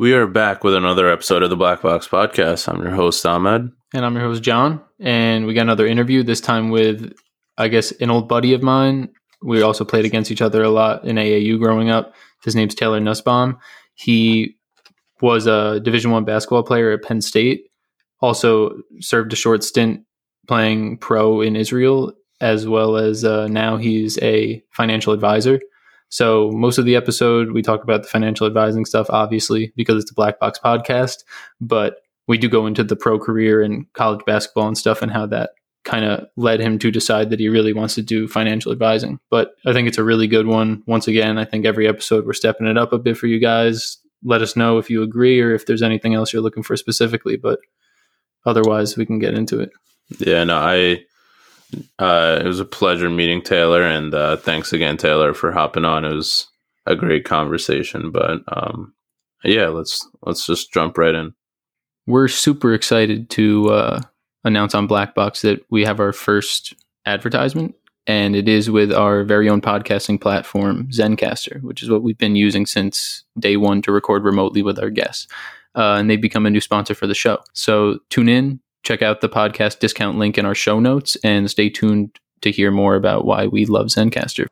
We are back with another episode of the Black Box Podcast. I'm your host, Ahmed. And I'm your host, John. And we got another interview, this time with, I guess, an old buddy of mine. We also played against each other a lot in AAU growing up. His name's Taylor Nussbaum. He was a Division One basketball player at Penn State. Also served a short stint playing pro in Israel, as well as uh, now he's a financial advisor. So most of the episode we talk about the financial advising stuff, obviously, because it's a black box podcast. But we do go into the pro career and college basketball and stuff and how that kind of led him to decide that he really wants to do financial advising. But I think it's a really good one. Once again, I think every episode we're stepping it up a bit for you guys. Let us know if you agree or if there's anything else you're looking for specifically. But otherwise, we can get into it. Yeah, no, I uh, it was a pleasure meeting Taylor, and uh, thanks again, Taylor, for hopping on. It was a great conversation, but um, yeah, let's let's just jump right in. We're super excited to uh, announce on Black Box that we have our first advertisement, and it is with our very own podcasting platform, Zencastr, which is what we've been using since day one to record remotely with our guests. Uh, and they've become a new sponsor for the show. So tune in, check out the podcast discount link in our show notes and stay tuned to hear more about why we love Zencastr.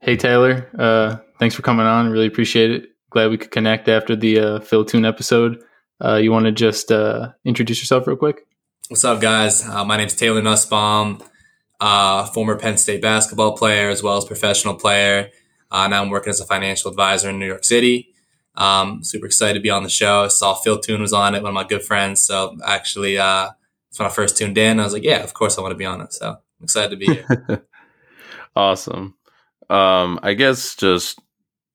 Hey Taylor, uh, thanks for coming on. Really appreciate it. Glad we could connect after the uh, Phil Tune episode. Uh, you want to just uh, introduce yourself real quick? What's up, guys? Uh, my name is Taylor Nussbaum, uh, former Penn State basketball player as well as professional player. Uh, now I'm working as a financial advisor in New York City. Um, super excited to be on the show. I saw Phil Tune was on it, one of my good friends. So actually, uh, it's when I first tuned in. I was like, yeah, of course I want to be on it. So I'm excited to be here. awesome. Um, I guess just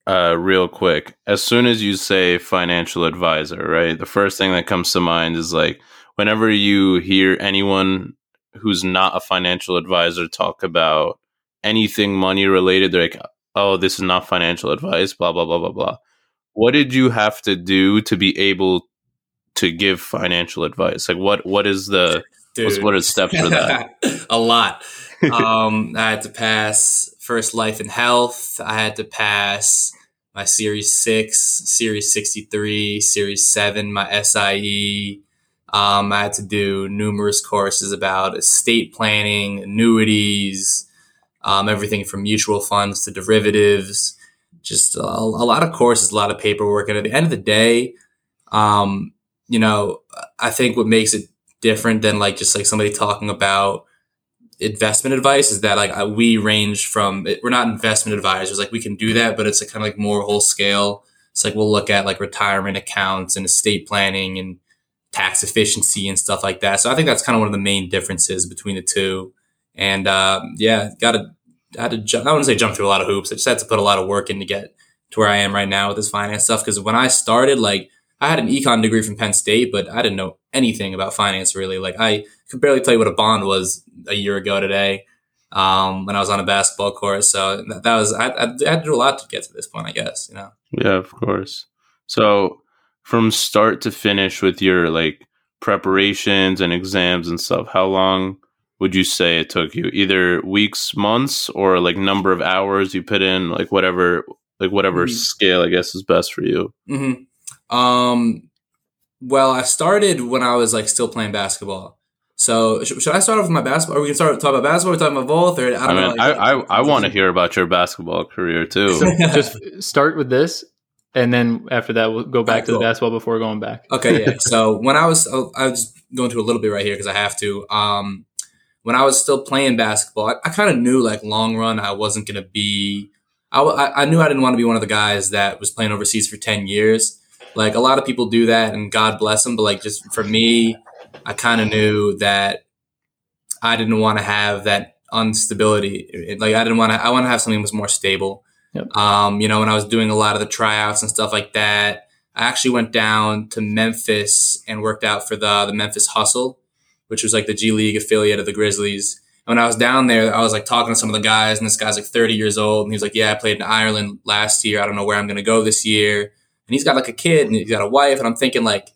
uh, real quick, as soon as you say financial advisor, right, the first thing that comes to mind is like whenever you hear anyone who's not a financial advisor talk about anything money related, they're like, oh, this is not financial advice, blah, blah, blah, blah, blah. What did you have to do to be able to give financial advice? Like, what what is the what's, what is steps for that? a lot. Um, I had to pass first life and health. I had to pass my Series Six, Series sixty three, Series Seven, my SIE. Um, I had to do numerous courses about estate planning, annuities, um, everything from mutual funds to derivatives. Just a, a, lot of courses, a lot of paperwork. And at the end of the day, um, you know, I think what makes it different than like just like somebody talking about investment advice is that like we range from we're not investment advisors like we can do that but it's a kind of like more whole scale it's like we'll look at like retirement accounts and estate planning and tax efficiency and stuff like that. So I think that's kind of one of the main differences between the two. And uh, yeah, got to had to jump. I wouldn't say jump through a lot of hoops. I just had to put a lot of work in to get to where I am right now with this finance stuff. Because when I started, like I had an econ degree from Penn State, but I didn't know anything about finance really. Like I could barely tell you what a bond was a year ago today um, when I was on a basketball court. So that, that was I, I, had to do a lot to get to this point, I guess. You know. Yeah, of course. So from start to finish with your like preparations and exams and stuff how long would you say it took you either weeks months or like number of hours you put in like whatever like whatever mm-hmm. scale i guess is best for you mm-hmm. um well i started when i was like still playing basketball so should, should I start off with my basketball? Or we can start talk about basketball. We're talking about both, or I don't I mean, know. Like, I I, I want to hear about your basketball career too. Just start with this, and then after that we'll go back right, to cool. the basketball before going back. Okay, yeah. so when I was, oh, I was going to a little bit right here because I have to. Um, when I was still playing basketball, I, I kind of knew like long run I wasn't going to be. I, I knew I didn't want to be one of the guys that was playing overseas for ten years. Like a lot of people do that, and God bless them. But like just for me, I kind of knew that I didn't want to have that instability. Like I didn't want to. I want to have something that was more stable. Yep. Um, you know, when I was doing a lot of the tryouts and stuff like that, I actually went down to Memphis and worked out for the the Memphis Hustle, which was like the G League affiliate of the Grizzlies. And when I was down there, I was like talking to some of the guys, and this guy's like 30 years old, and he was like, "Yeah, I played in Ireland last year. I don't know where I'm going to go this year." And he's got like a kid, and he's got a wife, and I'm thinking like,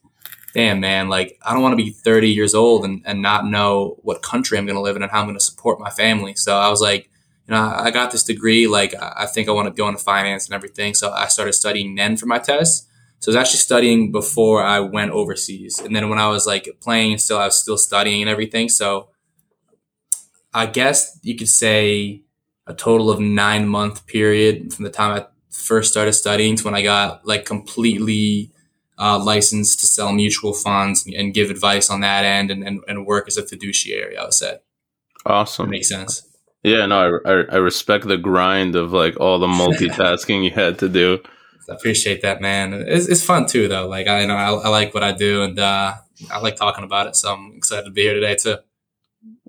damn man, like I don't want to be 30 years old and, and not know what country I'm going to live in and how I'm going to support my family. So I was like, you know, I got this degree. Like I think I want to go into finance and everything. So I started studying then for my test. So I was actually studying before I went overseas. And then when I was like playing still, I was still studying and everything. So I guess you could say a total of nine month period from the time I first started studying to when I got like completely uh, licensed to sell mutual funds and give advice on that end and, and, and work as a fiduciary, I would say. Awesome. That makes sense. Yeah, no, I, I, I respect the grind of like all the multitasking you had to do. I appreciate that, man. It's, it's fun too, though. Like I you know I, I like what I do, and uh, I like talking about it. So I'm excited to be here today too.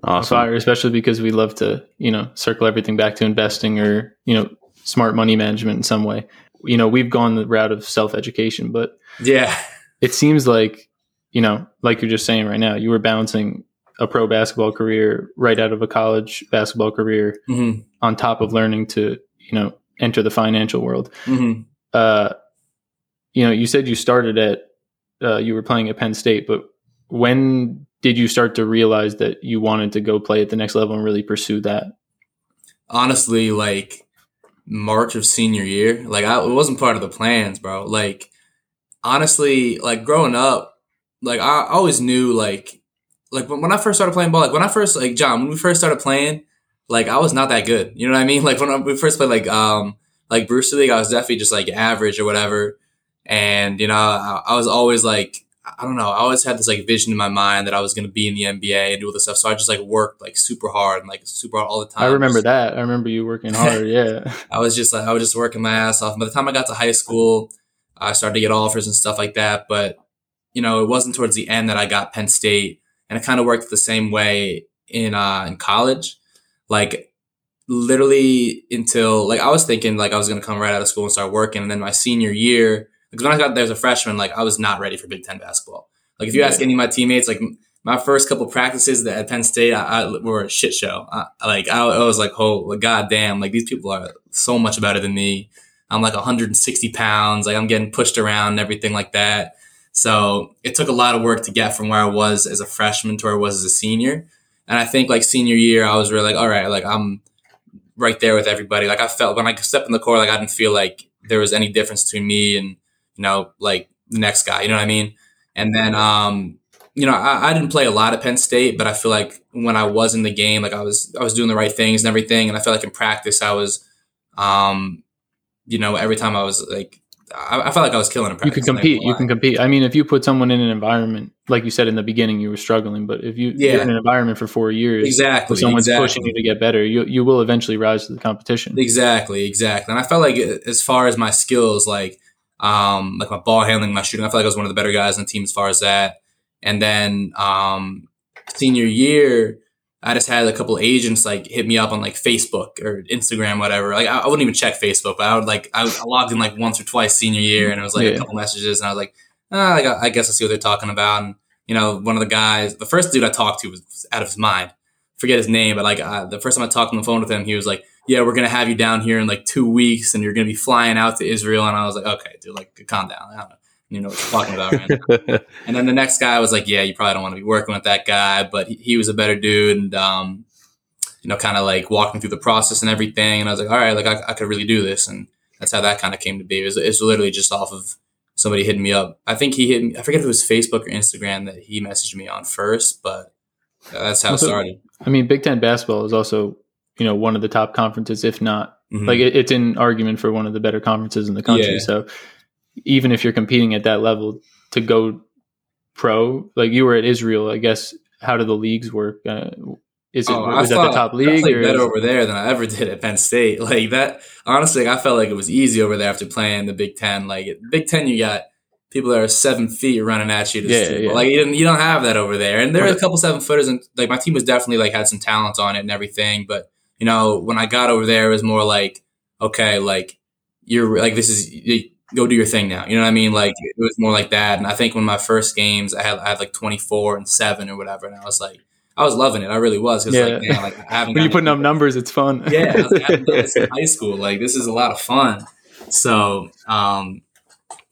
Awesome. Fire, especially because we love to, you know, circle everything back to investing or, you know, smart money management in some way. You know, we've gone the route of self education, but yeah, it seems like, you know, like you're just saying right now, you were bouncing a pro basketball career right out of a college basketball career mm-hmm. on top of learning to, you know, enter the financial world. Mm-hmm. Uh, you know, you said you started at, uh, you were playing at Penn State, but when did you start to realize that you wanted to go play at the next level and really pursue that? Honestly, like March of senior year, like I, it wasn't part of the plans, bro. Like honestly, like growing up, like I always knew like like when I first started playing ball, like when I first like John, when we first started playing, like I was not that good. You know what I mean? Like when we first played like um like Brewster League, I was definitely just like average or whatever. And you know, I, I was always like I don't know. I always had this like vision in my mind that I was going to be in the NBA and do all this stuff. So I just like worked like super hard and like super hard all the time. I remember that. I remember you working hard. Yeah. I was just like, I was just working my ass off. By the time I got to high school, I started to get offers and stuff like that. But, you know, it wasn't towards the end that I got Penn State. And it kind of worked the same way in, uh, in college. Like literally until like I was thinking like I was going to come right out of school and start working. And then my senior year, because when I got there as a freshman, like I was not ready for Big Ten basketball. Like if you ask any of my teammates, like my first couple practices at Penn State, I, I were a shit show. I, like I, I, was like, oh, like, god damn, like these people are so much better than me. I'm like 160 pounds, like I'm getting pushed around and everything like that. So it took a lot of work to get from where I was as a freshman to where I was as a senior. And I think like senior year, I was really like, all right, like I'm right there with everybody. Like I felt when I stepped in the court, like I didn't feel like there was any difference between me and you know, like the next guy, you know what I mean? And then, um, you know, I, I, didn't play a lot at Penn State, but I feel like when I was in the game, like I was, I was doing the right things and everything. And I feel like in practice, I was, um, you know, every time I was like, I, I felt like I was killing. You can compete. You can compete. I mean, if you put someone in an environment, like you said in the beginning, you were struggling, but if you, yeah. are in an environment for four years, exactly, someone's exactly. pushing you to get better, you, you will eventually rise to the competition. Exactly. Exactly. And I felt like as far as my skills, like, um, like my ball handling, my shooting. I felt like I was one of the better guys on the team as far as that. And then um, senior year, I just had a couple agents like hit me up on like Facebook or Instagram, whatever. Like I, I wouldn't even check Facebook, but I would like I, I, logged in like once or twice senior year, and it was like yeah. a couple messages, and I was like, ah, I, I guess I see what they're talking about. And you know, one of the guys, the first dude I talked to was out of his mind. Forget his name, but like the first time I talked on the phone with him, he was like, yeah, we're gonna have you down here in like two weeks, and you're gonna be flying out to Israel. And I was like, okay, dude, like calm down. I don't know, you know what you're talking about right and then the next guy was like, yeah, you probably don't want to be working with that guy, but he, he was a better dude, and um, you know, kind of like walking through the process and everything. And I was like, all right, like I, I could really do this, and that's how that kind of came to be. It was, it's literally just off of somebody hitting me up. I think he hit me. I forget if it was Facebook or Instagram that he messaged me on first, but that's how it started. I mean, Big Ten basketball is also you know one of the top conferences, if not mm-hmm. like it, it's in argument for one of the better conferences in the country. Yeah. So even if you're competing at that level, to go pro, like you were at Israel, I guess. How do the leagues work? Uh, is it oh, was that the top league? I better over there than I ever did at Penn State. Like that, honestly, I felt like it was easy over there after playing the Big Ten. Like Big Ten, you got people that are seven feet running at you. yeah, yeah. Like you, you don't have that over there. And there are a couple seven footers, and like my team was definitely like had some talent on it and everything. But you know, when I got over there, it was more like, okay, like you're like, this is, go do your thing now. You know what I mean? Like it was more like that. And I think when my first games, I had, I had like 24 and seven or whatever. And I was like, I was loving it. I really was. Cause yeah. like, man, like I haven't when you're putting up numbers, it's fun. yeah. I, like, I haven't done this in high school. Like this is a lot of fun. So, um,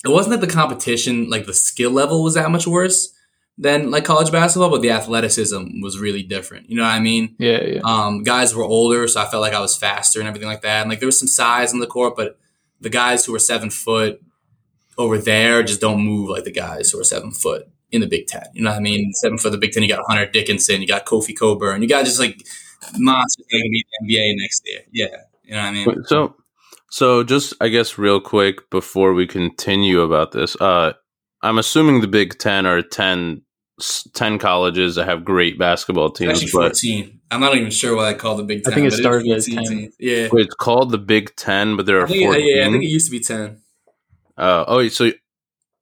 it wasn't that the competition, like the skill level, was that much worse than like college basketball, but the athleticism was really different. You know what I mean? Yeah, yeah. Um, guys were older, so I felt like I was faster and everything like that. And like there was some size in the court, but the guys who are seven foot over there just don't move like the guys who are seven foot in the Big Ten. You know what I mean? Seven foot the Big Ten, you got Hunter Dickinson, you got Kofi Cockburn, you got just like monsters that can be the NBA next year. Yeah, you know what I mean? So, so just I guess real quick before we continue about this, uh, I'm assuming the Big Ten are 10, 10 colleges that have great basketball teams. Actually, fourteen. I'm not even sure why I call the Big Ten. I think it started is as 14 10. teams. Yeah. Wait, it's called the Big Ten, but there are think, fourteen. yeah, I think it used to be 10. uh, oh, so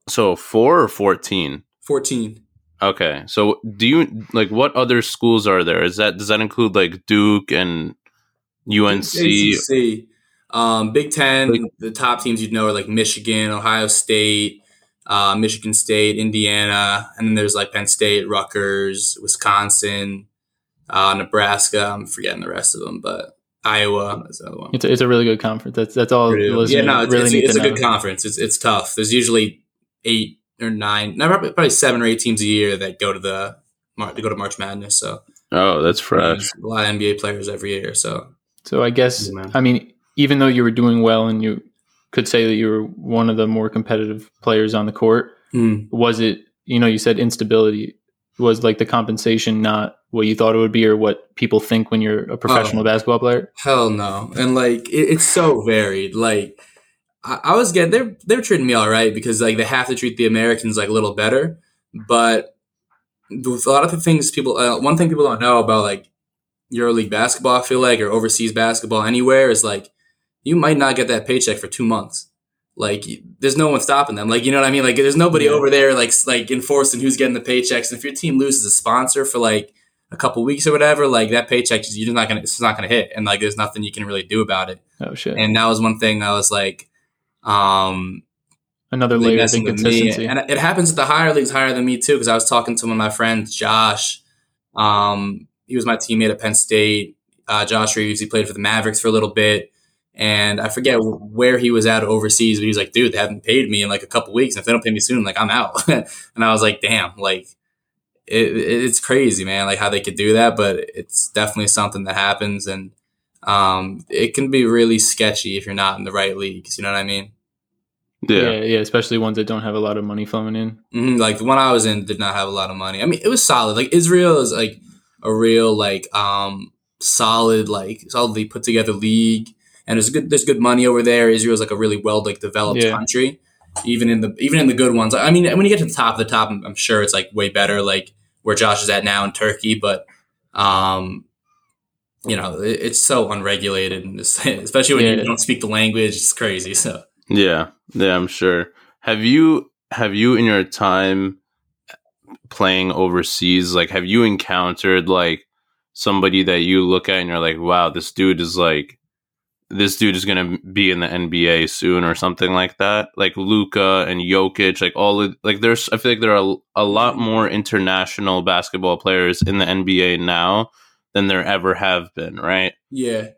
so four or fourteen? 14. Okay, so do you like what other schools are there? Is that does that include like Duke and UNC? ACC. Um, Big Ten, Like- the top teams you'd know are like Michigan, Ohio State, uh, Michigan State, Indiana, and then there's like Penn State, Rutgers, Wisconsin, uh, Nebraska. I'm forgetting the rest of them, but Iowa is another one. It's a, it's a really good conference. That's that's all. Purdue. Yeah, no, it's, really it's, it's a know. good conference. It's it's tough. There's usually eight or nine, no, probably, probably seven or eight teams a year that go to the to go to March Madness. So Oh, that's fresh. a lot of NBA players every year. So So I guess Yeah. I mean, even though you were doing well and you could say that you were one of the more competitive players on the court, mm. was it? You know, you said instability was like the compensation not what you thought it would be or what people think when you're a professional basketball player. Hell no. And like it, it's so varied. Like I, I was getting they're they're treating me all right because like they have to treat the Americans like a little better. But a lot of the things people uh, one thing people don't know about like EuroLeague basketball, I feel like, or overseas basketball anywhere is like you might not get that paycheck for two months. Like there's no one stopping them. Like you know what I mean? Like there's nobody Yeah. over there like like enforcing who's getting the paychecks. And if your team loses a sponsor for like a couple weeks or whatever, like that paycheck is you're just not gonna it's not gonna hit, and like there's nothing you can really do about it. Oh shit! And that was one thing I was like, um, Another layer of inconsistency. And it happens at the higher leagues higher than me too, because I was talking to one of my friends, Josh. Um, he was my teammate at Penn State. Uh, Josh Reaves, he played for the Mavericks for a little bit. And I forget where he was at overseas, but he was like, dude, they haven't paid me in like a couple weeks. And if they don't pay me soon, like I'm out. and I was like, damn, like it, it's crazy, man, like how they could do that. But it's definitely something that happens. And um, it can be really sketchy if you're not in the right leagues. You know what I mean? yeah. Yeah. yeah, especially ones that don't have a lot of money flowing in. hmm Like the one I was in did not have a lot of money. I mean, it was solid. Like Israel is like a real like um solid like solidly put together league, and there's good there's good money over there. Israel's like a really well like developed Yeah. country. Even in the even in the good ones, I mean, when you get to the top of the top, I'm, I'm sure it's like way better. Like where Josh is at now in Turkey, but um, you know, it, it's so unregulated, and especially when Yeah. you don't speak the language, it's crazy. So. Yeah, yeah, I'm sure. Have you have you in your time playing overseas, like have you encountered like somebody that you look at and you're like, wow, this dude is like this dude is gonna be in the NBA soon or something like that? Like Luka and Jokic, like all of, like there's I feel like there are a, a lot more international basketball players in the NBA now than there ever have been, right? Yeah,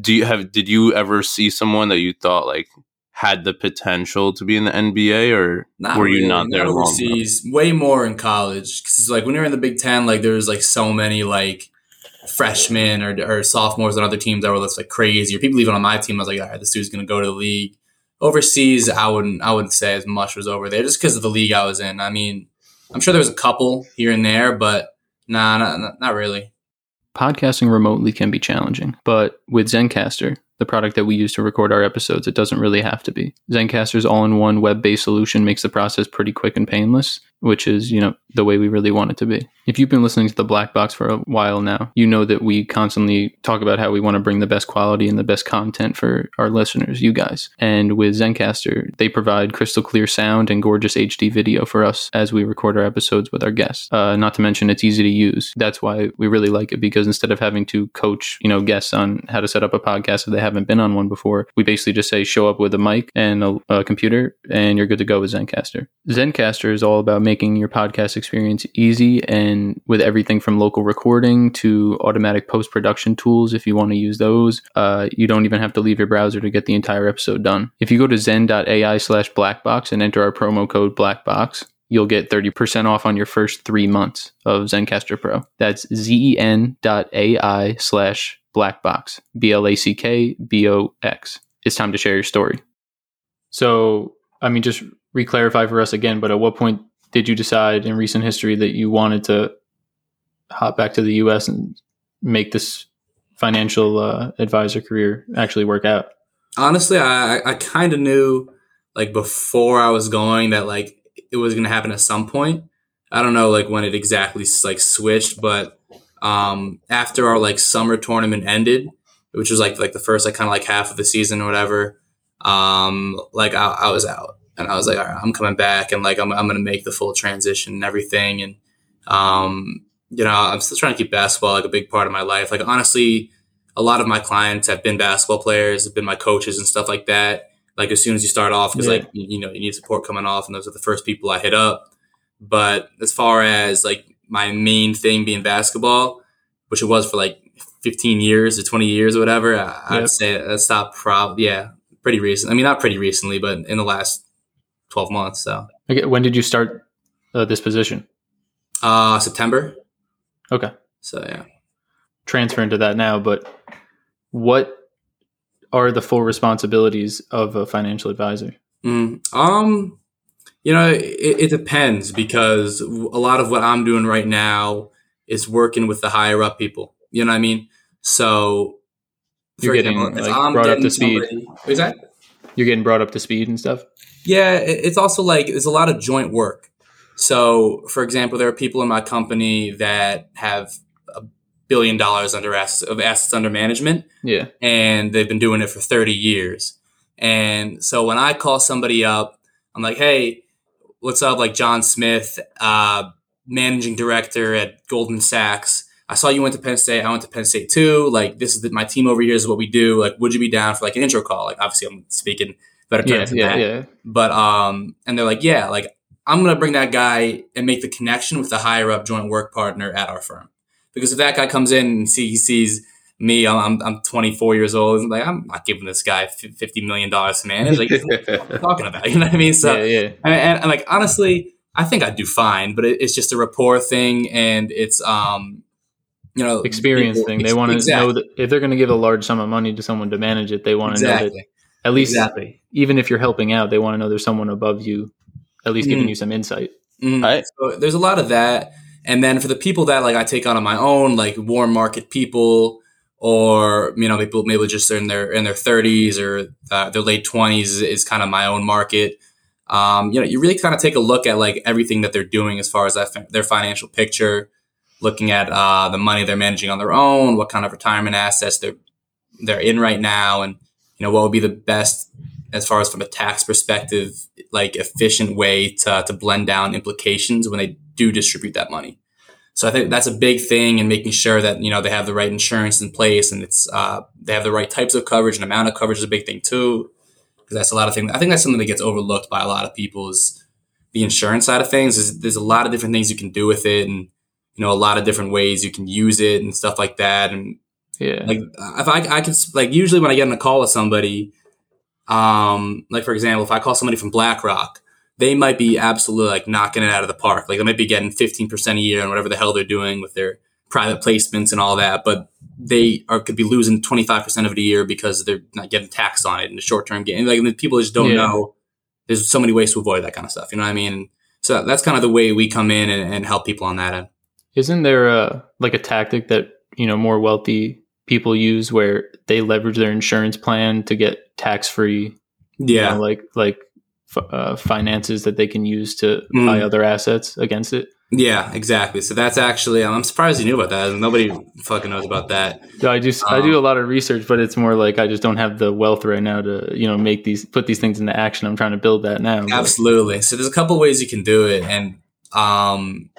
do you have did you ever see someone that you thought like had the potential to be in the NBA or Not were you really, not there long enough? Way more in college because it's like when you're in the Big Ten, like there's like so many like freshmen or, or sophomores on other teams that were just like crazy, or people even on my team. I was like, all right, this dude's gonna go to the league. Overseas, I wouldn't I wouldn't say as much was over there just because of the league I was in. I mean, I'm sure there was a couple here and there, but nah, not, not, really. Podcasting remotely can be challenging, but with Zencastr, the product that we use to record our episodes, it doesn't really have to be. Zencastr's all-in-one web-based solution makes the process pretty quick and painless, which is, you know, the way we really want it to be. If you've been listening to the Black Box for a while now, you know that we constantly talk about how we want to bring the best quality and the best content for our listeners, you guys. And with Zencastr, they provide crystal clear sound and gorgeous HD video for us as we record our episodes with our guests. Uh, not to mention it's easy to use. That's why we really like it because instead of having to coach, you know, guests on how to set up a podcast if they haven't been on one before, we basically just say show up with a mic and a, a computer and you're good to go with Zencastr. Zencastr is all about making making your podcast experience easy and with everything from local recording to automatic post production tools if you want to use those. Uh, you don't even have to leave your browser to get the entire episode done. If you go to zen.ai slash blackbox and enter our promo code blackbox, you'll get 30% off on your first three months of Zencastr Pro. That's zen.ai slash blackbox, B L A C K B O X. It's time to share your story. So, I mean, just re-clarify for us again, but at what point did you decide in recent history that you wanted to hop back to the U.S. and make this financial uh, advisor career actually work out? Honestly, I, I kind of knew like before I was going that like it was going to happen at some point. I don't know like when it exactly like switched, but um, after our like summer tournament ended, which was like like the first like kind of like half of the season or whatever, um, like I, I was out and I was like, all right, I'm coming back and like I'm, I'm going to make the full transition and everything. And, um, you know, I'm still trying to keep basketball like a big part of my life. Like, honestly, a lot of my clients have been basketball players, have been my coaches and stuff like that. Like, as soon as you start off, because, yeah. like, you, you know, you need support coming off, and those are the first people I hit up. But as far as like my main thing being basketball, which it was for like 15 years or 20 years or whatever, I, would say that stopped probably, yeah, pretty recent. I mean, not pretty recently, but in the last 12 months. So, okay, when did you start uh, this position? Uh, September. Okay. So, yeah. Transfer into that now, but what are the full responsibilities of a financial advisor? Mm, um, you know, it, it depends because a lot of what I'm doing right now is working with the higher up people. You know what I mean? So, you're getting example, like, brought up to speed. Somebody, that? You're getting brought up to speed and stuff. Yeah, it's also like there's a lot of joint work. So, for example, there are people in my company that have a billion dollars under assets, of assets under management. Yeah, and they've been doing it for 30 years. And so when I call somebody up, I'm like, "Hey, what's up?" Like John Smith, uh, managing director at Goldman Sachs. I saw you went to Penn State. I went to Penn State too. Like this is the, my team over here. Is what we do. Like, would you be down for like an intro call? Like, obviously, I'm speaking better turn yeah, into yeah, that. Yeah. But um, and they're like, yeah, like I'm gonna bring that guy and make the connection with the higher up joint work partner at our firm. Because if that guy comes in and see, he sees me, I'm, I'm 24 years old, and like I'm not giving this guy 50 million dollars to manage. Like, what talking about? You know what I mean? So, yeah, yeah. And, and, and like honestly, I think I'd do fine, but it, it's just a rapport thing, and it's um, you know, experience people, thing. They want to exactly. know that if they're going to give a large sum of money to someone to manage it, they want to exactly. know that at least exactly. even if you're helping out, they want to know there's someone above you, at least mm giving you some insight. mm Right. So there's a lot of that. And then for the people that like I take on on my own, like warm market people, or you know, people maybe just in their in their 30s or uh, their late 20s is, is kind of my own market. Um, you know, you really kind of take a look at like everything that they're doing as far as that, their financial picture, looking at uh, the money they're managing on their own, what kind of retirement assets they're they're in right now, and you know, what would be the best as far as from a tax perspective, like efficient way to, to blend down implications when they do distribute that money. So I think that's a big thing in making sure that, you know, they have the right insurance in place and it's, uh, they have the right types of coverage and amount of coverage is a big thing too. Cause that's a lot of things. I think that's something that gets overlooked by a lot of people is the insurance side of things is there's a lot of different things you can do with it and, you know, a lot of different ways you can use it and stuff like that. And yeah. Like if I I could like usually when I get on a call with somebody, um, like for example, if I call somebody from BlackRock, they might be absolutely like knocking it out of the park. Like they might be getting fifteen percent a year and whatever the hell they're doing with their private placements and all that, but they are could be losing twenty five percent of it a year because they're not getting taxed on it in the short term game. Like people just don't yeah. know. There's so many ways to avoid that kind of stuff. You know what I mean? So that's kind of the way we come in and, and help people on that end. Isn't there a like a tactic that you know more wealthy people use where they leverage their insurance plan to get tax free yeah you know, like like uh, finances that they can use to mm. buy other assets against it? Yeah exactly. So that's actually i'm surprised you knew about that. Nobody fucking knows about that. So i just um, i do a lot of research but it's more like i just don't have the wealth right now to you know make these put these things into action. I'm trying to build that now absolutely. So there's a couple ways you can do it and um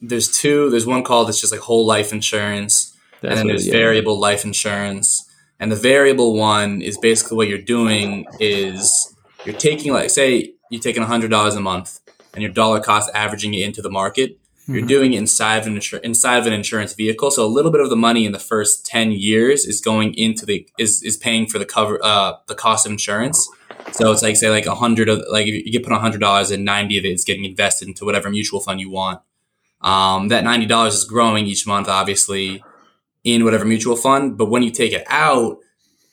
there's two there's one called it's just like whole life insurance that's and then there's variable life insurance. And the variable one is basically what you're doing is you're taking like say you're taking hundred dollars a month and you're dollar cost averaging it into the market. You're Mhm. doing it inside of an insur- inside of an insurance vehicle. So a little bit of the money in the first ten years is going into the is is paying for the cover uh the cost of insurance. So it's like say like a hundred of like if you get put a hundred dollars and ninety of it is getting invested into whatever mutual fund you want. Um, that ninety dollars is growing each month, obviously, in whatever mutual fund. But when you take it out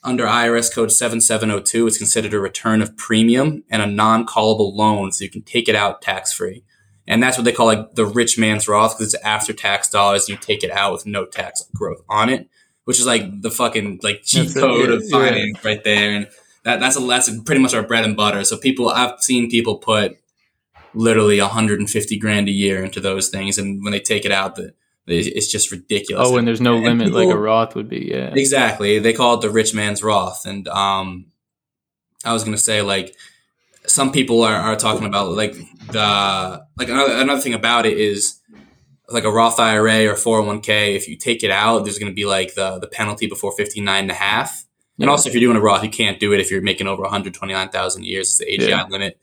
under IRS code seven seven zero two, it's considered a return of premium and a non callable loan, so you can take it out tax free. And that's what they call like the rich man's Roth because it's after tax dollars. You take it out with no tax growth on it, which is like the fucking like cheat That's code yeah, of yeah. finance right there. And that, that's a, that's pretty much our bread and butter. So people, I've seen people put literally 150 grand a year into those things, and when they take it out, the it's just ridiculous. Oh, and there's no And limit like a Roth would be. Yeah. Exactly. They call it the rich man's Roth. And um, I was going to say, like, some people are, are talking about, like, the, like, another, another thing about it is, like, a Roth IRA or 401k, if you take it out, there's going to be, like, the, the penalty before 59 and a half. And Yeah. also, if you're doing a Roth, you can't do it if you're making over 129,000 years. It's the AGI Yeah. limit.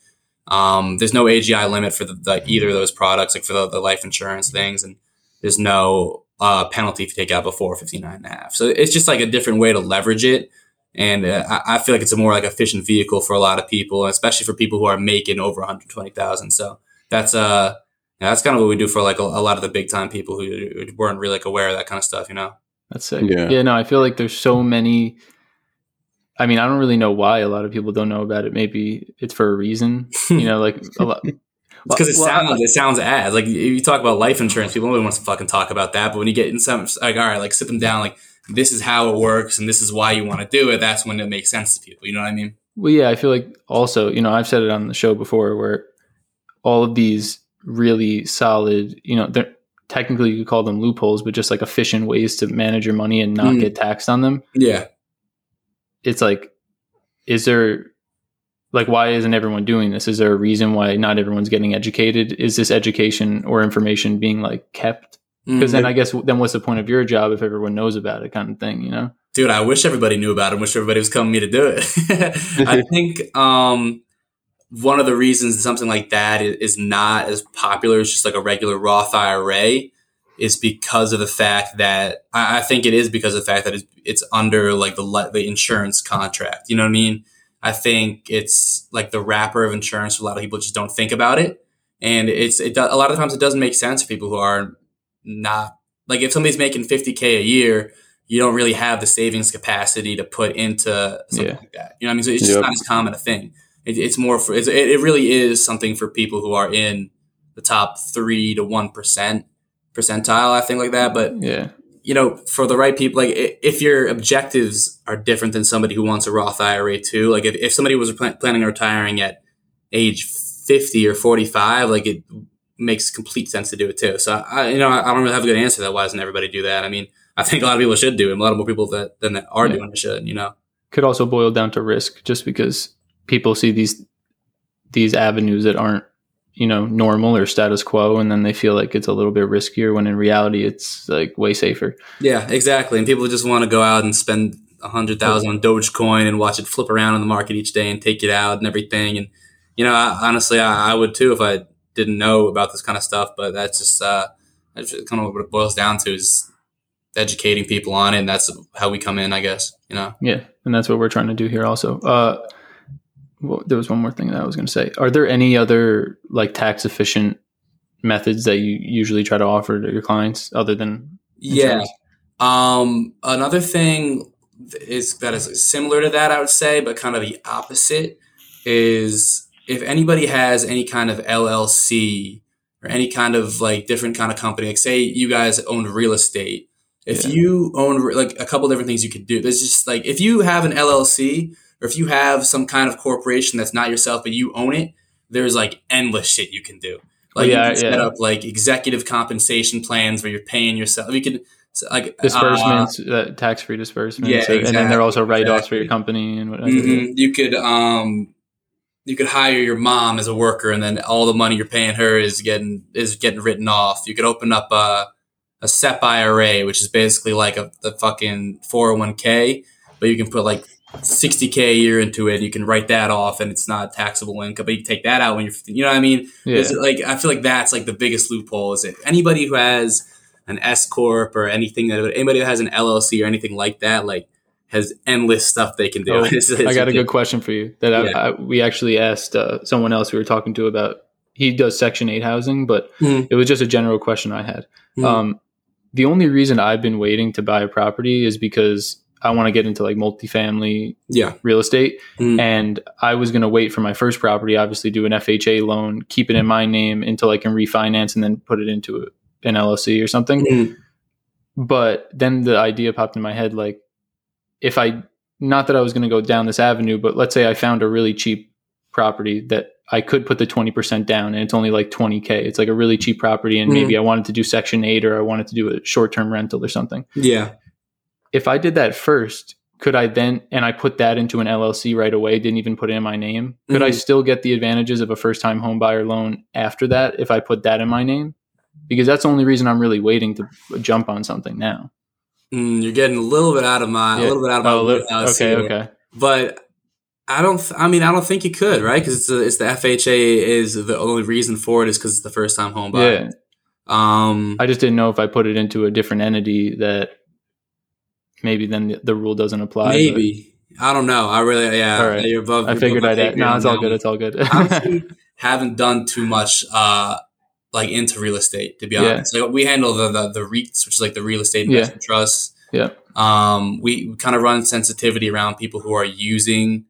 Um, there's no AGI limit for the, the, either of those products, like for the, the life insurance things. And there's no uh, penalty if you take out before 59 and a half. So it's just like a different way to leverage it. And uh, I, I feel like it's a more like efficient vehicle for a lot of people, especially for people who are making over 120,000. So that's uh yeah, that's kind of what we do for like a, a lot of the big time people who, who weren't really like aware of that kind of stuff, you know? That's sick. Yeah. Yeah. no, I feel like there's so many. I mean, I don't really know why a lot of people don't know about it. Maybe it's for a reason. You know, like a lot. Because it Well, sounds it sounds ads. like if you talk about life insurance, people nobody wants to fucking talk about that. But when you get in some like, all right, like sit them down, like this is how it works and this is why you want to do it. That's when it makes sense to people. You know what I mean? Well, yeah, I feel like also, you know, I've said it on the show before where all of these really solid, you know, they're technically you could call them loopholes, but just like efficient ways to manage your money and not Mm. get taxed on them. Yeah. It's like, is there, like, why isn't everyone doing this? Is there a reason why not everyone's getting educated? Is this education or information being like kept? Because then. I guess then what's the point of your job if everyone knows about it, kind of thing, you know? dude, I wish everybody knew about it. I wish everybody was coming to me to do it. I think um, one of the reasons something like that is not as popular as just like a regular Roth IRA is because of the fact that I think it is because of the fact that it's, it's under like the the insurance contract. You know what I mean? I think it's like the wrapper of insurance. A lot of people just don't think about it, and it's it do, a lot of times it doesn't make sense for people who are not like if somebody's making fifty k a year, you don't really have the savings capacity to put into something Yeah. like that. You know what I mean? So it's just Yep. not as common a thing. It, it's more for it's, it, it really is something for people who are in the top three to one percent percentile. I think like that, but Yeah. You know, for the right people, like if your objectives are different than somebody who wants a Roth IRA too, like if, if somebody was plan- planning on retiring at age 50 or 45, like it makes complete sense to do it too. So I, you know, I, don't really have a good answer to that. Why doesn't everybody do that? I mean, I think a lot of people should do it. A lot of more people that than that are Yeah. doing it should, you know? could also boil down to risk just because people see these these avenues that aren't you know normal or status quo and then they feel like it's a little bit riskier when in reality it's like way safer Yeah, exactly. And people just want to go out and spend a hundred thousand on Dogecoin and watch it flip around in the market each day and take it out and everything. And you know, I, honestly, I, I would too if I didn't know about this kind of stuff. But that's just uh, that's just kind of what it boils down to is educating people on it, and that's how we come in, I guess. You know. yeah and that's what we're trying to do here also uh well, there was one more thing that i was going to say are there any other like tax efficient methods that you usually try to offer to your clients other than Yeah. Um, another thing is that is similar to that, I would say, but kind of the opposite is if anybody has any kind of LLC or any kind of like different kind of company, like say you guys own real estate. If Yeah. you own like a couple different things you could do, there's just like if you have an LLC or if you have some kind of corporation that's not yourself but you own it, there's like endless shit you can do. Like yeah, you can set yeah. up like executive compensation plans where you're paying yourself. You could like disbursements uh, tax-free disbursements yeah, exactly, and then there are also write-offs for your company and whatever Mhm. You could um, you could hire your mom as a worker, and then all the money you're paying her is getting is getting written off. You could open up a a SEP IRA, which is basically like a the fucking 401k, but you can put like 60k a year into it, you can write that off, and it's not taxable income. But you take that out when you're, you know what I mean? Yeah. It's like I feel like that's like the biggest loophole. Is if anybody who has an S corp or anything that anybody that has an LLC or anything like that, like has endless stuff they can do. Oh, It's- it's I got a good question for you that I, Yeah. I, we actually asked uh, someone else we were talking to about. He does Section Eight housing, but Mhm. it was just a general question I had. Mhm. Um, the only reason I've been waiting to buy a property is because I want to get into like multifamily Yeah. real estate, Mhm. and I was going to wait for my first property, obviously do an FHA loan, keep it in my name until I can refinance, and then put it into an LLC or something. Mhm. But then the idea popped in my head like, if I, not that I was going to go down this avenue, but let's say I found a really cheap property that I could put the 20% down and it's only like 20K. It's like a really cheap property. And Mhm. maybe I wanted to do Section 8 or I wanted to do a short term rental or something. Yeah. If I did that first, could I then, and I put that into an LLC right away, didn't even put it in my name, could I Mhm. still get the advantages of a first time home buyer loan after that if I put that in my name? Because that's the only reason I'm really waiting to jump on something now. Mm, you're getting a little bit out of my Yeah. a little bit out of my Oh, okay, okay. But I don't. th- I mean, I don't think you could, right? Because it's, the- it's the FHA is the only reason for it is because it's the first time home buyer. Yeah. Um. I just didn't know if I put it into a different entity that maybe then the, the rule doesn't apply. but maybe I don't know. I really yeah. All right. You're above. I figured I'd. No, it's all good. It's all good. haven't done too much uh like into real estate to be Yeah. honest like we handle the, the the REITs which is like the real estate Yeah. investment trusts Yeah. um we, we kind of run sensitivity around people who are using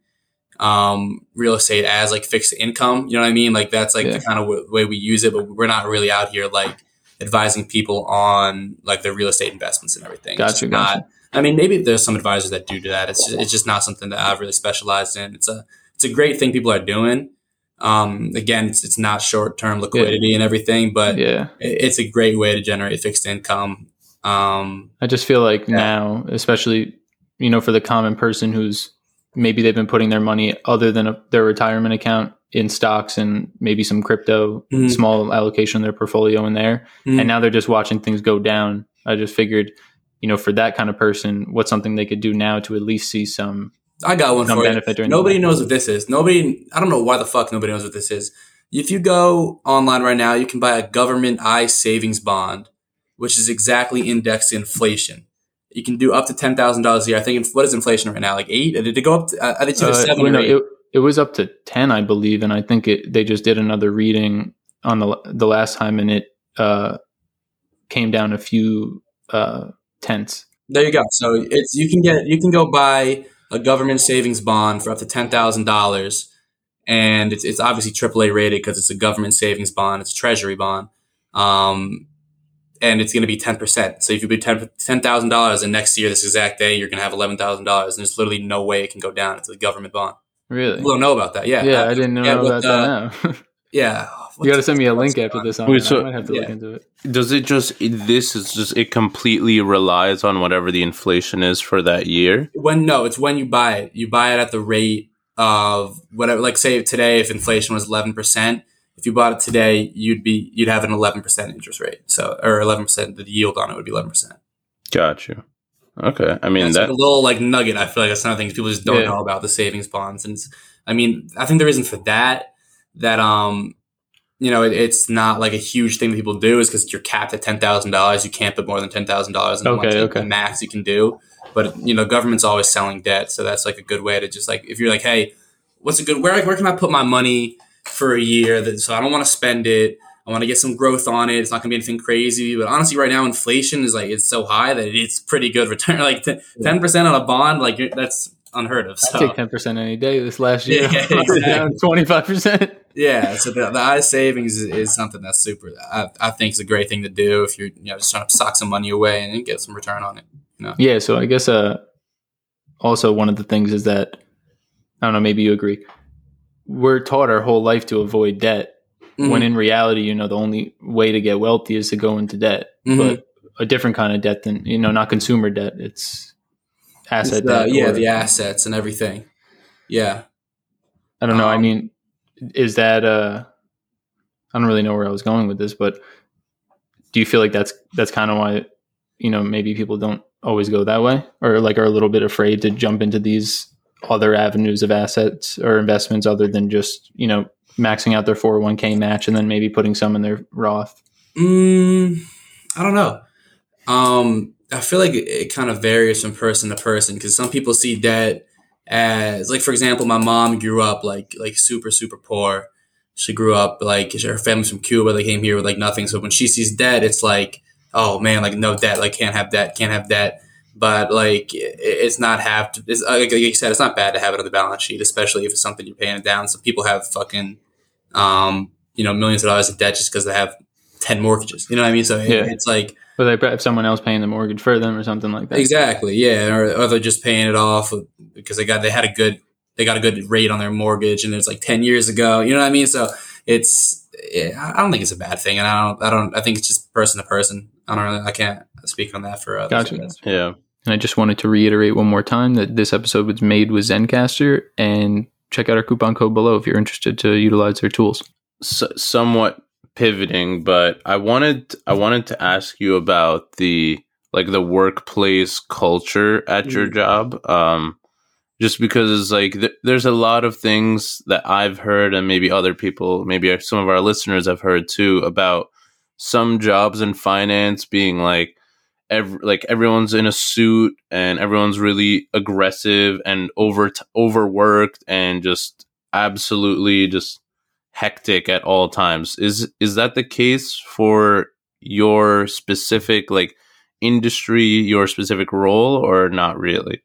um real estate as like fixed income you know what I mean like that's like Yeah. the kind of w- way we use it but we're not really out here like advising people on like their real estate investments and everything Gotcha, gotcha. not I mean, maybe there's some advisors that do do that. It's just, it's just not something that I've really specialized in. It's a it's a great thing people are doing. Um, again, it's it's not short term liquidity and everything, but yeah. it- it's a great way to generate fixed income. Um, I just feel like Yeah. now, especially you know, for the common person who's maybe they've been putting their money other than a, their retirement account in stocks and maybe some crypto, Mhm. small allocation of their portfolio in there, Mhm. and now they're just watching things go down. I just figured, you know, for that kind of person, what's something they could do now to at least see some I got one some for you. benefit during the Nobody knows what this is. Nobody, I don't know why the fuck nobody knows what this is. If you go online right now, you can buy a government I savings bond, which is exactly indexed to inflation. You can do up to ten thousand dollars a year. I think what is inflation right now? Like eight? Did it go up? To, I think Uh, seven well, or no, eight. it, it was up to 10 i believe and i think it they just did another reading on the the last time and it uh came down a few uh tenths There you go. So it's you can get you can go buy a government savings bond for up to ten thousand dollars, and it's it's obviously AAA rated because it's a government savings bond. It's a treasury bond, um, and it's going to be ten percent. So if you put ten ten thousand dollars, and next year this exact day you're going to have eleven thousand dollars, and there's literally no way it can go down. It's a government bond. really People don't know about that. Yeah, yeah, Uh, i didn't know yeah, about with, that uh, now yeah. You got to send me a link after this on Wait, so- i might have to look into it Does it just this is just it completely relies on whatever the inflation is for that year? when no, it's when you buy it. You buy it at the rate of whatever. Like say today, if inflation was eleven percent, if you bought it today, you'd be you'd have an eleven percent interest rate. So or eleven percent, the yield on it would be eleven percent. Got you. Okay, I mean It's that like a little like nugget. I feel like that's another thing people just don't Yeah. know about the savings bonds. And I mean, I think the reason for that that um you know it, it's not like a huge thing that people do is because you're capped at ten thousand dollars. You can't put more than ten thousand dollars in Okay, okay. The max you can do. But you know, government's always selling debt, so that's like a good way to just like if you're like, hey, what's a good where where can I put my money for a year? That so I don't want to spend it. I want to get some growth on it. It's not going to be anything crazy, but honestly, right now inflation is like it's so high that it's pretty good return. Like ten percent on a bond, like that's unheard of. So. i take 10% any day this last year Yeah, exactly. 25% yeah, so the, the I savings is, is something that's super. I, I think is a great thing to do if you're you know just trying to sock some money away and get some return on it. Yeah, so I guess uh also one of the things is that I don't know, maybe you agree. We're taught our whole life to avoid debt Mhm. when in reality, you know, the only way to get wealthy is to go into debt. Mhm. But a different kind of debt than, you know, not consumer debt, it's asset the- yeah, or- the assets and everything. Yeah, I don't know. I um, mean, is that uh I don't really know where I was going with this, but do you feel like that's that's kind of why you know maybe people don't always go that way or like are a little bit afraid to jump into these other avenues of assets or investments other than just you know maxing out their 401k match and then maybe putting some in their Roth? Mm, I don't know. Um, I feel like it, it kind of varies from person to person because some people see debt as like, for example, my mom grew up like like super super poor. She grew up like her family's from Cuba. They came here with like nothing. So when she sees debt, it's like, oh man, like no debt, like can't have debt, can't have debt. But like it's not have to. It's, like you said, it's not bad to have it on the balance sheet, especially if it's something you're paying it down. So people have fucking, um, you know, millions of dollars of debt just because they have ten mortgages. You know what I mean? So Yeah. it's like Or they have someone else paying the mortgage for them or something like that. exactly, yeah, or, or they're just paying it off because they got they had a good they got a good rate on their mortgage and it's like ten years ago. You know what I mean? So it's yeah, I don't think it's a bad thing, and I don't I don't I think it's just person to person. I don't really I can't speak on that for others. Gotcha. Yeah. And I just wanted to reiterate one more time that this episode was made with Zencastr and check out our coupon code below if you're interested to utilize their tools. S- somewhat pivoting, but I wanted I wanted to ask you about the like the workplace culture at your Mhm. job. Um, just because it's like th- there's a lot of things that I've heard, and maybe other people, maybe some of our listeners have heard too, about some jobs in finance being like every, like everyone's in a suit and everyone's really aggressive and over overworked and just absolutely just hectic at all times. Is is that the case for your specific like industry, your specific role, or not really?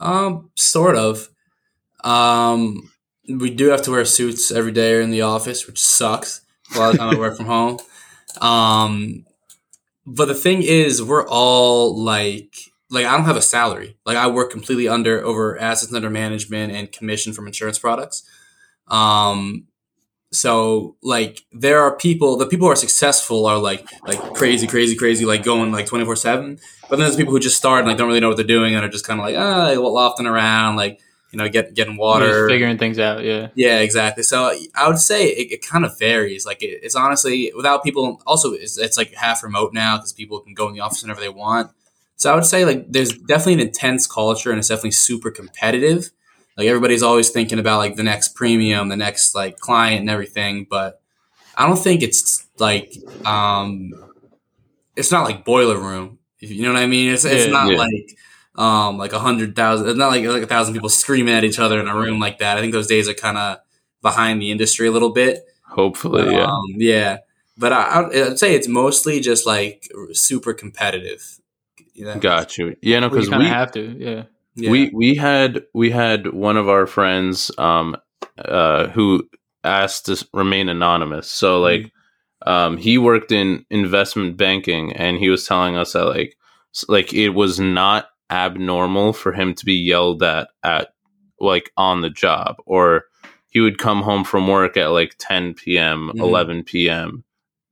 Um, sort of. Um, we do have to wear suits every day in the office, which sucks. A lot of time I work from home. Um, but the thing is, we're all like, like I don't have a salary. Like I work completely under over assets under management and commission from insurance products. Um, so like there are people, the people who are successful are like like crazy, crazy, crazy, like going like twenty four seven. But then there's people who just start and like don't really know what they're doing and are just kind of like ah, like, lofting around, like you know, get getting Just water, figuring things out, yeah. yeah, exactly. So I would say it, it kind of varies. Like it, it's honestly without people. Also, it's, it's like half remote now because people can go in the office whenever they want. So I would say like there's definitely an intense culture and it's definitely super competitive. Like everybody's always thinking about like the next premium, the next like client and everything. But I don't think it's like um, it's not like boiler room. You know what I mean? It's it's Yeah, not yeah. like um like a hundred thousand. It's not like like a thousand people screaming at each other in a room like that. I think those days are kind of behind the industry a little bit. Hopefully, yeah. Um, yeah. But I, I'd I'd say it's mostly just like super competitive. You know? Got you. Yeah, no, because you kind we of have to, yeah. Yeah. we we had we had one of our friends um uh who asked to remain anonymous so like um he worked in investment banking and he was telling us that like like it was not abnormal for him to be yelled at at like on the job or he would come home from work at like 10 p.m Mhm. 11 p.m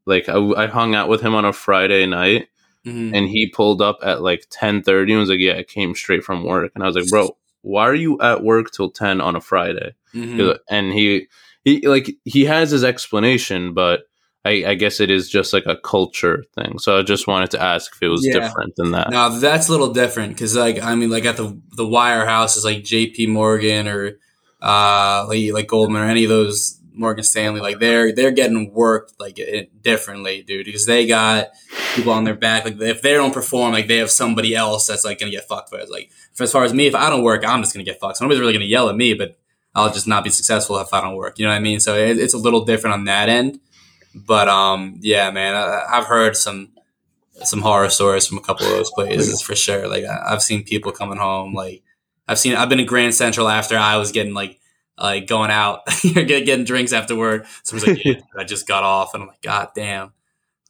like I, I hung out with him on a friday night Mhm. and he pulled up at like 10.30 and was like yeah i came straight from work and i was like bro why are you at work till 10 on a friday Mhm. and he he like he has his explanation but I, I guess it is just like a culture thing so i just wanted to ask if it was Yeah. different than that Now that's a little different because, like, I mean, like at the the wire houses, like J.P. Morgan or uh, like like Goldman or any of those Morgan Stanley, like they're they're getting worked like it, differently, dude, because they got people on their back. Like if they don't perform, like they have somebody else that's like gonna get fucked. For it. Like for as far as me, if I don't work, I'm just gonna get fucked. So nobody's really gonna yell at me, but I'll just not be successful if I don't work. You know what I mean? So it, it's a little different on that end. But um, yeah, man, I, I've heard some some horror stories from a couple of those places for sure. Like I- I've seen people coming home. Like I've seen I've been in Grand Central after I was getting like like going out or get, getting drinks afterward. Someone's like, yeah, I just got off, and I'm like, God damn.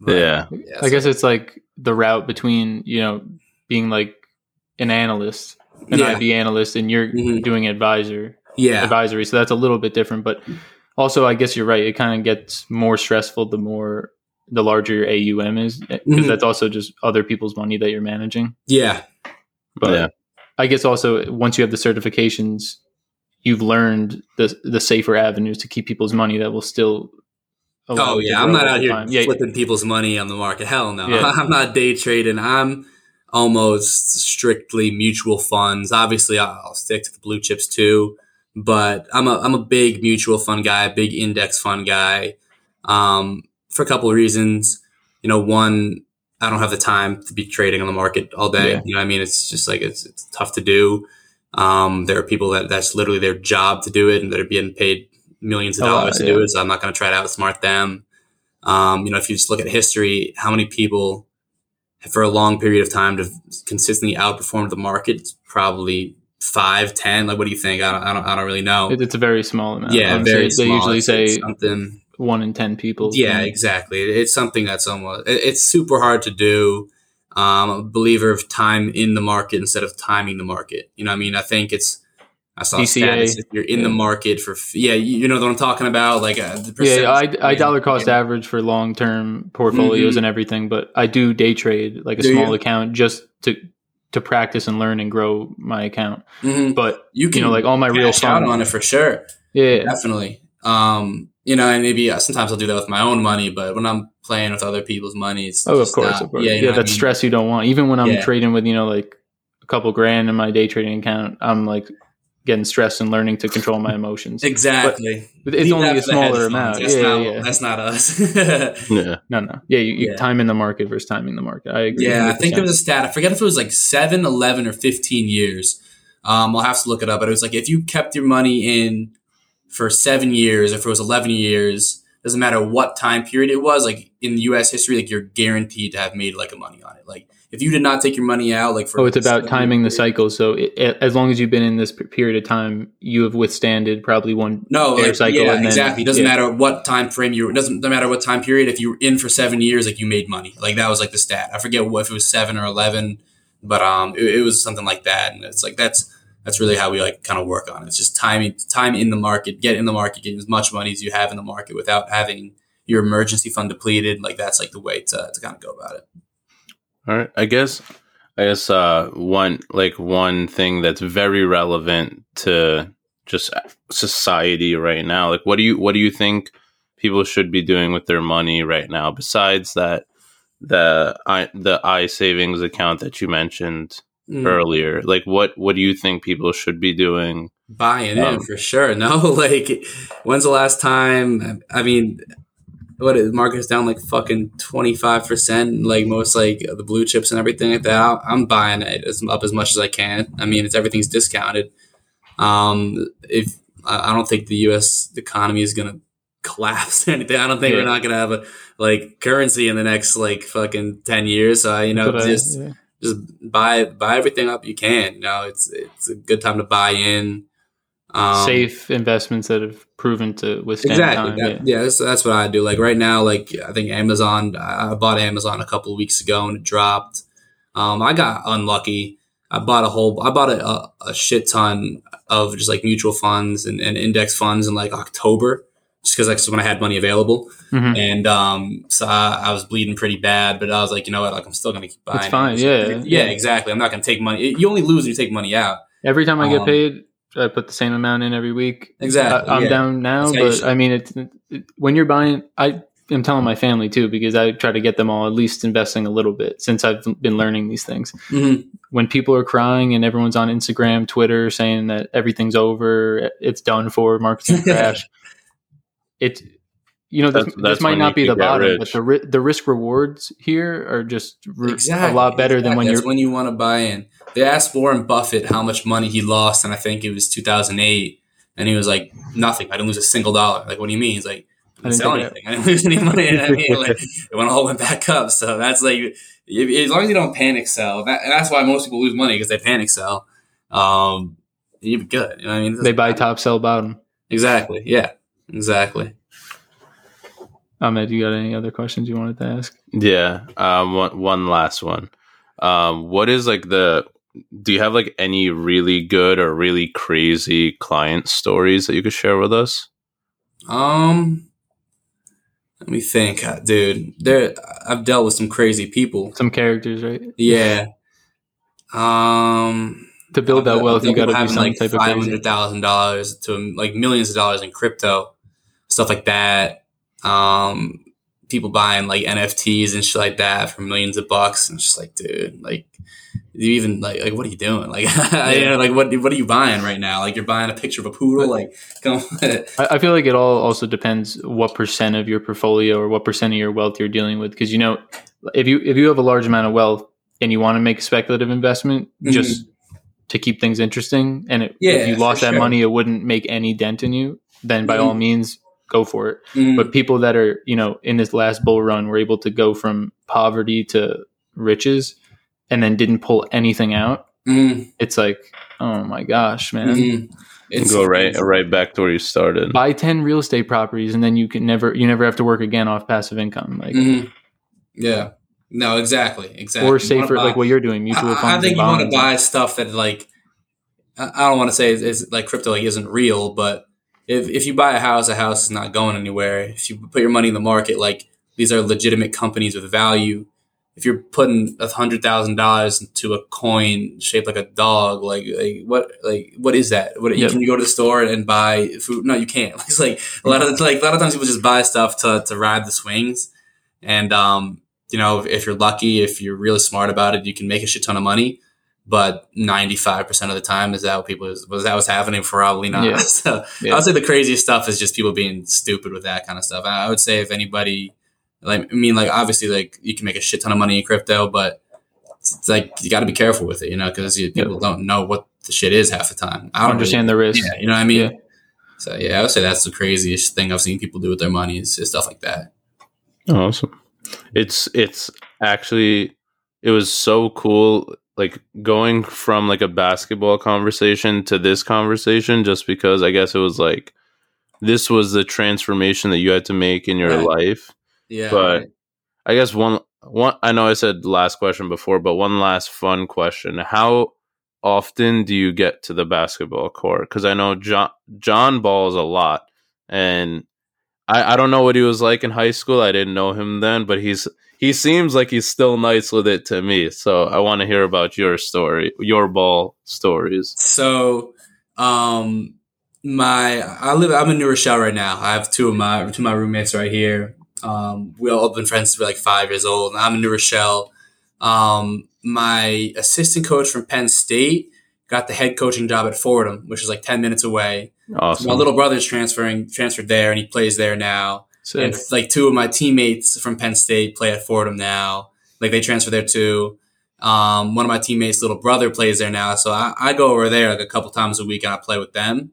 But, yeah yeah, I guess it's like the route between, you know, being like an analyst, an Yeah. IB analyst, and you're Mhm. doing advisor yeah, advisory. So that's a little bit different. But also, I guess you're right. It kind of gets more stressful the more the larger your AUM is, because Mhm. that's also just other people's money that you're managing. yeah, But Yeah. I guess also once you have the certifications, you've learned the the safer avenues to keep people's money that will still. Oh yeah, I'm not out here time. Yeah, flipping people's money on the market. Hell no, Yeah. I'm not day trading. I'm almost strictly mutual funds. Obviously, I'll stick to the blue chips too, but I'm a I'm a big mutual fund guy, big index fund guy, um, for a couple of reasons. You know, one, I don't have the time to be trading on the market all day. Yeah. You know, what I mean, it's just like it's, it's tough to do. Um, there are people that that's literally their job to do it, and that are being paid millions of dollars to yeah. do it. So I'm not going to try to outsmart them. Um, you know, if you just look at history, how many people for a long period of time to consistently outperform the market? Probably five, ten. Like, what do you think? I don't, I don't, I don't really know. It- it's a very small amount. yeah, so very They small. usually It's- say it's something. one in ten people. Yeah, exactly. It's something that's almost it- it's super hard to do. Um, I'm a believer of time in the market instead of timing the market. You know, I mean, I think it's. I saw DCA, if you're in the market for yeah, you you know what I'm talking about, like uh, the Yeah, I, I dollar cost average for long term portfolios Mhm. and everything, but I do day trade like a Do small you? account just to to practice and learn and grow my account. Mhm. But You you can know, like all my real funds. on it for sure. Yeah, Definitely. Um, you know, and maybe uh, sometimes I'll do that with my own money, but when I'm playing with other people's money, it's Oh, of course, not- of course. Yeah, Yeah, you know what I that's mean? stress you don't want. Even when I'm Yeah. trading with, you know, like a couple grand in my day trading account, I'm like getting stressed and learning to control my emotions. Exactly. But it's Leave only a for the hedge smaller amount. That's Yeah, not, yeah. That's not us. Yeah. No, no. Yeah, you, you Yeah. time in the market versus timing the market. I agree. yeah, I think there was a stat. I forget if it was like 7, 11, or 15 years. Um, I'll have to look it up, but it was like if you kept your money in for seven years, if it was 11 years, doesn't matter what time period it was, like in U.S. history, like you're guaranteed to have made like a money on it. Like if you did not take your money out, like for Oh, it's about timing the years- cycle. So it, as long as you've been in this period of time, you have withstanded probably one. No, like, cycle yeah, and then- exactly. It doesn't yeah. matter what time frame you. It doesn't doesn't matter what time period. If you were in for seven years, like you made money. Like that was like the stat. I forget what if it was seven or eleven, but um, it, it was something like that. And it's like that's that's really how we like kind of work on it. It's just timing time in the market, get in the market, get as much money as you have in the market without having your emergency fund depleted. Like that's like the way to to kind of go about it. All right. I guess I guess uh one like one thing that's very relevant to just society right now. Like what do you what do you think people should be doing with their money right now besides that the i the I savings account that you mentioned Mm. earlier? Like what what do you think people should be doing? buying in Um, for sure. No, like when's the last time? I mean, what is market's down like fucking twenty five percent. Like most like the blue chips and everything like that. I- I'm buying it as, up as much as I can. I mean, it's everything's discounted. Um, if I I don't think the U.S. economy is gonna collapse or anything. I don't think Yeah. we're not gonna have a like currency in the next like fucking ten years. So you know, But, just yeah. Just buy buy everything up you can. You know, it's it's a good time to buy in. Um, safe investments that have proven to withstand exactly. time. That- yeah. yeah, that's, that's what I do. Like right now, like I think Amazon. I bought Amazon a couple of weeks ago and it dropped. Um, I got unlucky. I bought a whole. I bought a, a, a shit ton of just like mutual funds and, and index funds in like October, just because that's when I had money available. Mhm. And um, so I, I was bleeding pretty bad, but I was like, you know what? Like I'm still gonna keep buying. It's fine, it. yeah, yeah, yeah. exactly. I'm not gonna take money. You only lose when you take money out. Every time I get Um, paid, I put the same amount in every week. Exactly. I, am yeah. down now, That's how you but. I mean, it's it, when you're buying. I am telling my family too because I try to get them all at least investing a little bit since I've been learning these things. Mhm. When people are crying and everyone's on Instagram, Twitter saying that everything's over, it's done for, market's crash. It, you know, this, That's- this might not be the bottom, rich. but the ri- the risk rewards here are just r- Exactly. a lot better than when Exactly. you're That's when you want to buy in. They asked Warren Buffett how much money he lost, and I think it was 2008, and he was like, "Nothing. I didn't lose a single dollar." Like, what do you mean? He's like, "I didn't didn't sell take it anything. I didn't lose any money." And I mean, like, it went all went back up. So that's like, if, as long as you don't panic sell, that, and that's why most people lose money because they panic sell. Um, you'd be good. You know what I mean? they buy top, sell bottom. exactly. Yeah, exactly. Ahmed, you got any other questions you wanted to ask? Yeah. Um one one last one. Um what is like the do you have like any really good or really crazy client stories that you could share with us? Um, let me think, uh, dude. There, I've dealt with some crazy people. Some characters, right? Yeah. Um, To build that wealth, you got to do having some like type of five crazy. hundred thousand dollars to like millions of dollars in crypto, stuff like that. Um, people buying like NFTs and shit like that for millions of bucks. And it's just like, dude, like, you even like, like, what are you doing? Like, yeah. like, what, what are you buying right now? Like, you're buying a picture of a poodle. Like, come I, I feel like it all also depends what percent of your portfolio or what percent of your wealth you're dealing with. Cause you know, if you, if you have a large amount of wealth and you want to make a speculative investment, mm-hmm. just to keep things interesting, and it, yeah, if you lost that sure. money, it wouldn't make any dent in you, then by mm-hmm. all means, go for it. Mm. But people that are, you know, in this last bull run were able to go from poverty to riches and then didn't pull anything out. Mm. It's like, oh my gosh, man. Mm-hmm. It's go right right back to where you started. Buy 10 real estate properties and then you can never you never have to work again off passive income. Like mm-hmm. Yeah. No, exactly. Exactly. Or safer buy, like what you're doing, mutual funds. I think you want to buy stuff that like I don't want to say is like crypto like isn't real, but if if you buy a house, a house is not going anywhere. If you put your money in the market, like these are legitimate companies with value. If you're putting a hundred thousand dollars into a coin shaped like a dog, like, like what like what is that? What yep. can you go to the store and buy food? No, you can't. It's like a lot of like a lot of times people just buy stuff to to ride the swings, and um, you know if, if you're lucky, if you're really smart about it, you can make a shit ton of money but 95% of the time is that what people is, was that was happening? Probably not. Yeah. so yeah. i would say the craziest stuff is just people being stupid with that kind of stuff. I would say if anybody like i mean like obviously like you can make a shit ton of money in crypto but it's like you got to be careful with it you know because people yeah. don't know what the shit is half the time. I don't understand really, the risk. yeah, you know what i mean? So yeah i would say that's the craziest thing i've seen people do with their money is, is stuff like that. Oh, awesome. It's it's actually it was so cool like going from like a basketball conversation to this conversation just because I guess it was like this was the transformation that you had to make in your right. life. Yeah. But right. I guess one one I know I said last question before, but one last fun question. How often do you get to the basketball court? Because I know John John balls a lot and I, I don't know what he was like in high school. I didn't know him then, but he's he seems like he's still nice with it to me. So I want to hear about your story, your ball stories. So, um, my I live I'm in New Rochelle right now. I have two of my two of my roommates right here. Um, we all been friends for like five years old. I'm in New Rochelle. Um, my assistant coach from Penn State got the head coaching job at Fordham, which is like ten minutes away. Awesome. So my little brother's transferring transferred there, and he plays there now. Sick. And like two of my teammates from Penn State play at Fordham now. Like they transfer there too. Um, one of my teammates' little brother plays there now, so I, I, go over there like a couple times a week and I play with them.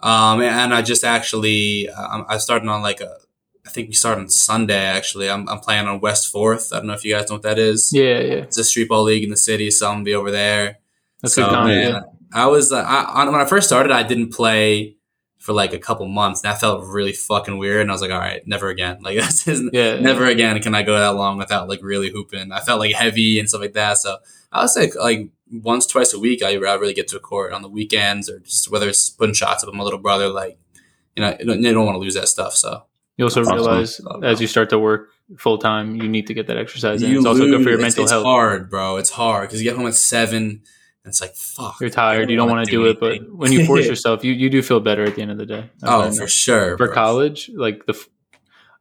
Um, and I just actually um, I started on like a I think we start on Sunday actually. I'm, I'm playing on West Fourth. I don't know if you guys know what that is. Yeah, yeah. It's a street ball league in the city, so I'm gonna be over there. That's so, good yeah. I was uh, I, when I first started, I didn't play for like a couple months. That felt really fucking weird. And I was like, all right, never again. Like this is yeah, never yeah. again can I go that long without like really hooping. I felt like heavy and stuff like that. So I was like like once, twice a week, I, I really get to a court on the weekends or just whether it's putting shots up with my little brother, like, you know, you don't want to lose that stuff. So you also awesome. realize as you start to work full time, you need to get that exercise in. You it's also good for your mental it's health. It's hard, bro. It's hard because you get home at seven it's like fuck. You're tired. You don't want to do, do it, but when you force yourself, you, you do feel better at the end of the day. oh, for sure. For bro. college, like the,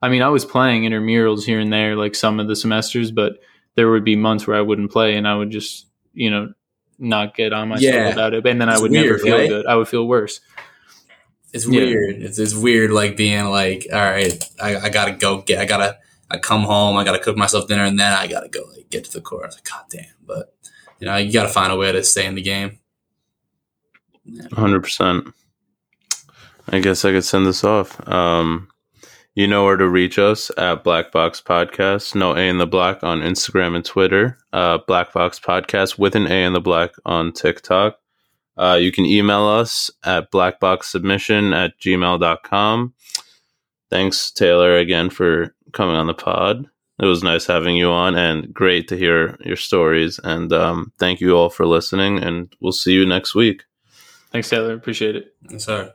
I mean, I was playing intramurals here and there, like some of the semesters, but there would be months where I wouldn't play, and I would just, you know, not get on myself yeah. about it, and then it's I would weird, never feel right? good. I would feel worse. It's weird. Yeah. It's, it's weird, like being like, all right, I, I gotta go get, I gotta, I come home, I gotta cook myself dinner, and then I gotta go like get to the court. I was like, god damn, but you know, you got to find a way to stay in the game. Hundred percent. I guess I could send this off. Um, you know where to reach us at Black Box Podcast. No A in the Black on Instagram and Twitter. Uh, Black Box Podcast with an A in the Black on TikTok. Uh, you can email us at blackboxsubmission at gmail.com. Thanks, Taylor, again for coming on the pod. It was nice having you on and great to hear your stories. And um, thank you all for listening. And we'll see you next week. Thanks, Taylor. Appreciate it. Yes, sir.